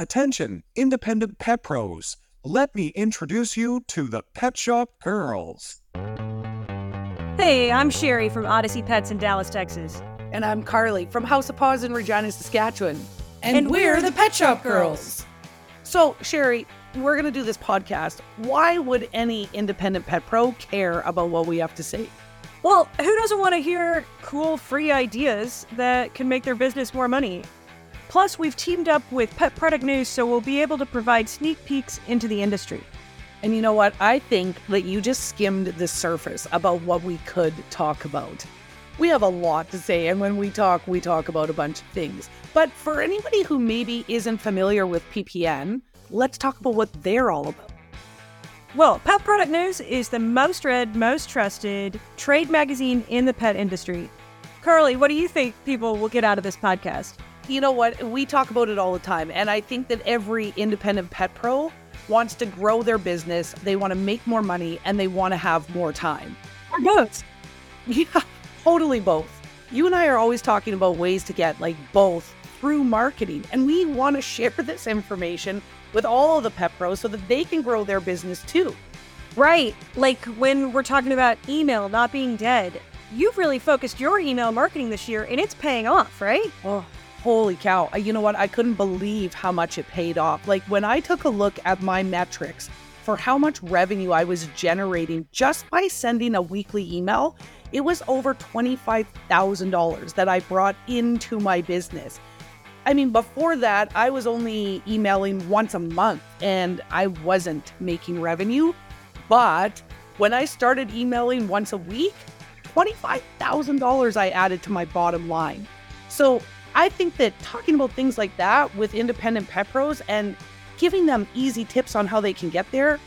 Attention, independent pet pros. Let me introduce you to the Pet Shop Girls. Hey, I'm Sherry from Odyssey Pets in Dallas, Texas. And I'm Carly from House of Paws in Regina, Saskatchewan. And, we're the Pet Shop Girls. So, Sherry, we're going to do this podcast. Why would any independent pet pro care about what we have to say? Well, who doesn't want to hear cool free ideas that can make their business more money? Plus, we've teamed up with Pet Product News, so we'll be able to provide sneak peeks into the industry. And you know what? I think that you just skimmed the surface about what we could talk about. We have a lot to say, and when we talk, we talk about a bunch of things. But for anybody who maybe isn't familiar with PPN, let's talk about what they're all about. Well, Pet Product News is the most read, most trusted trade magazine in the pet industry. Carly, what do you think people will get out of this podcast? You know what? We talk about it all the time, and I think that every independent pet pro wants to grow their business, they want to make more money, and they want to have more time. Or both. Yeah, totally both. You and I are always talking about ways to get like both through marketing, and we want to share this information with all of the pet pros so that they can grow their business too. Right. Like when we're talking about email not being dead, you've really focused your email marketing this year and it's paying off, right? Oh, holy cow. You know what? I couldn't believe how much it paid off. Like when I took a look at my metrics for how much revenue I was generating just by sending a weekly email, it was over $25,000 that I brought into my business. I mean, before that, I was only emailing once a month and I wasn't making revenue. But when I started emailing once a week, $25,000 I added to my bottom line. So I think that talking about things like that with independent pet pros and giving them easy tips on how they can get there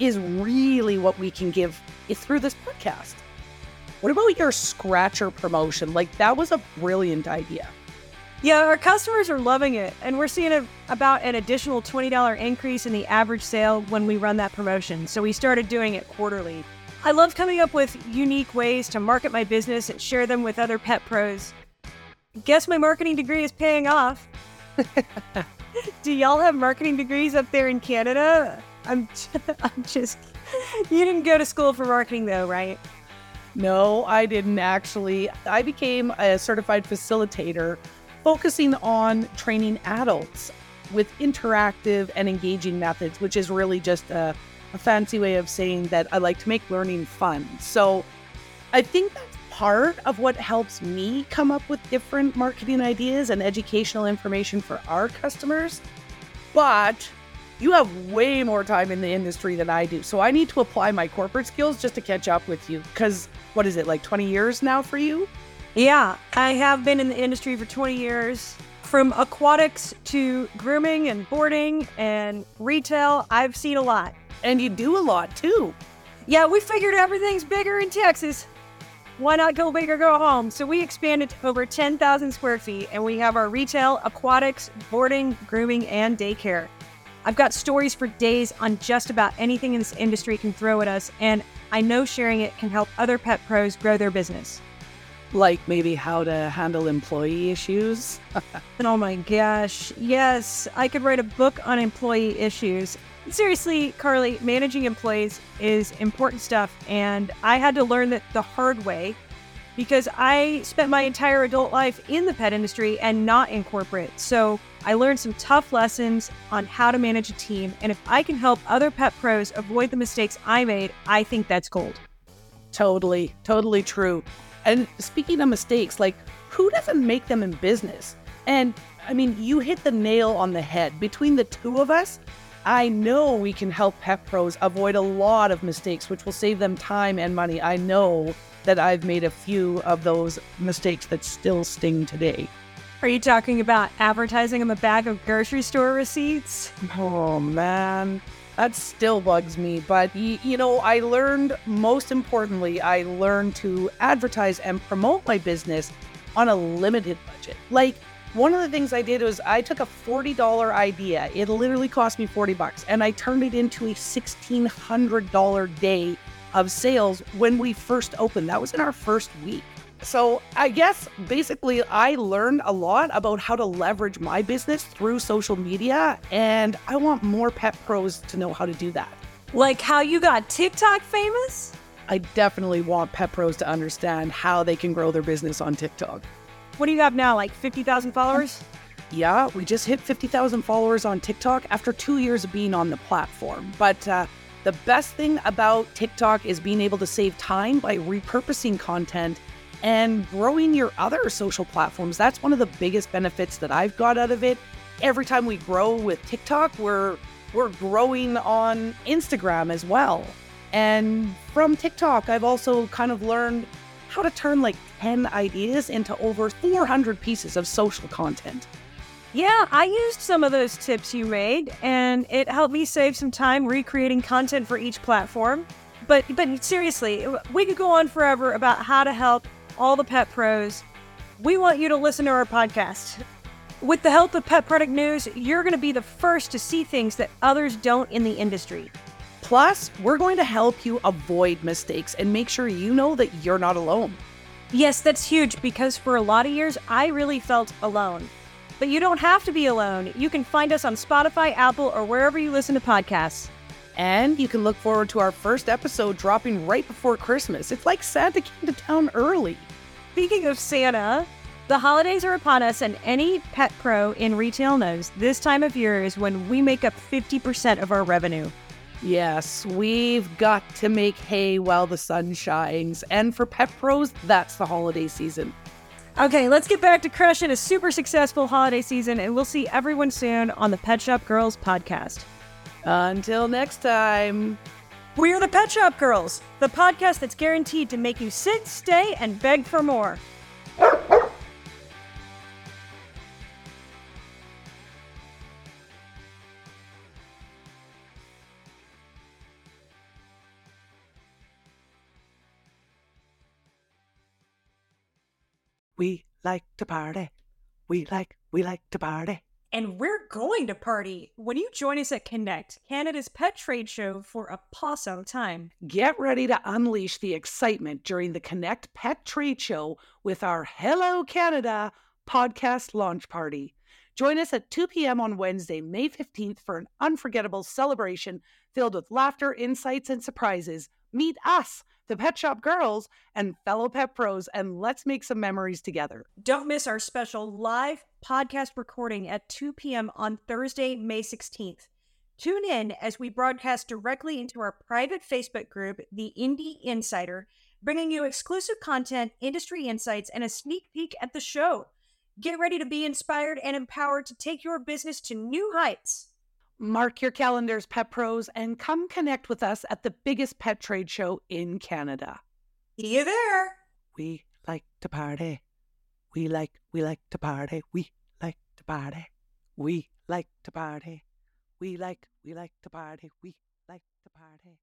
is really what we can give through this podcast. What about your scratcher promotion? Like, that was a brilliant idea. Yeah, our customers are loving it, and we're seeing a, about an additional $20 increase in the average sale when we run that promotion. So we started doing it quarterly. I love coming up with unique ways to market my business and share them with other pet pros. Guess my marketing degree is paying off. Do y'all have marketing degrees up there in Canada? I'm, I'm just. You didn't go to school for marketing, though, right? No, I didn't actually. I became a certified facilitator focusing on training adults with interactive and engaging methods, which is really just a, a fancy way of saying that I like to make learning fun. So I think that's part of what helps me come up with different marketing ideas and educational information for our customers. But you have way more time in the industry than I do. So I need to apply my corporate skills just to catch up with you. Because what is it, like 20 years now for you? Yeah, I have been in the industry for 20 years. From aquatics to grooming and boarding and retail, I've seen a lot. And you do a lot too. Yeah, we figured everything's bigger in Texas. Why not go big or go home? So we expanded to over 10,000 square feet and we have our retail, aquatics, boarding, grooming, and daycare. I've got stories for days on just about anything in this industry can throw at us, and I know sharing it can help other pet pros grow their business. Like maybe how to handle employee issues. oh my gosh, yes, I could write a book on employee issues. Seriously, Carly, managing employees is important stuff, and I had to learn that the hard way because I spent my entire adult life in the pet industry and not in corporate. So I learned some tough lessons on how to manage a team, and if I can help other pet pros avoid the mistakes I made, I think that's gold. Totally, totally true. And speaking of mistakes, like who doesn't make them in business? And I mean, you hit the nail on the head. Between the two of us, I know we can help pet pros avoid a lot of mistakes, which will save them time and money. I know that I've made a few of those mistakes that still sting today. Are you talking about advertising on the back of grocery store receipts? Oh man, that still bugs me. But y- you know, I learned most importantly, I learned to advertise and promote my business on a limited budget. Like one of the things I did was I took a $40 idea. It literally cost me 40 bucks and I turned it into a $1600 day of sales when we first opened. That was in our first week. So I guess basically I learned a lot about how to leverage my business through social media, and I want more pet pros to know how to do that. Like how you got TikTok famous? I definitely want pet pros to understand how they can grow their business on TikTok. What do you have now? Like 50,000 followers? Yeah, we just hit 50,000 followers on TikTok after two years of being on the platform. But uh, the best thing about TikTok is being able to save time by repurposing content and growing your other social platforms. That's one of the biggest benefits that I've got out of it. Every time we grow with TikTok, we're we're growing on Instagram as well. And from TikTok, I've also kind of learned how to turn like 10 ideas into over 400 pieces of social content. Yeah, I used some of those tips you made, and it helped me save some time recreating content for each platform. But but seriously, we could go on forever about how to help all the pet pros. We want you to listen to our podcast. With the help of Pet Product News, you're going to be the first to see things that others don't in the industry. Plus, we're going to help you avoid mistakes and make sure you know that you're not alone. Yes, that's huge because for a lot of years, I really felt alone. But you don't have to be alone. You can find us on Spotify, Apple, or wherever you listen to podcasts. And you can look forward to our first episode dropping right before Christmas. It's like Santa came to town early. Speaking of Santa, the holidays are upon us, and any pet pro in retail knows this time of year is when we make up 50% of our revenue. Yes, we've got to make hay while the sun shines. And for pet pros, that's the holiday season. Okay, let's get back to crushing a super successful holiday season, and we'll see everyone soon on the Pet Shop Girls podcast. Until next time, we're the Pet Shop Girls, the podcast that's guaranteed to make you sit, stay, and beg for more. We like to party. We like, we like to party. And we're going to party when you join us at Connect, Canada's pet trade show for a pawsome time. Get ready to unleash the excitement during the Connect Pet Trade Show with our Hello Canada podcast launch party. Join us at 2 p.m. on Wednesday, May 15th for an unforgettable celebration filled with laughter, insights, and surprises. Meet us the Pet Shop Girls, and fellow pet pros, and let's make some memories together. Don't miss our special live podcast recording at 2 p.m. on Thursday, May 16th. Tune in as we broadcast directly into our private Facebook group, The Indie Insider, bringing you exclusive content, industry insights, and a sneak peek at the show. Get ready to be inspired and empowered to take your business to new heights. Mark your calendars, pet pros, and come connect with us at the biggest pet trade show in Canada. See you there. We like to party. We like, we like to party. We like to party. We like to party. We like, we like to party. We like to party.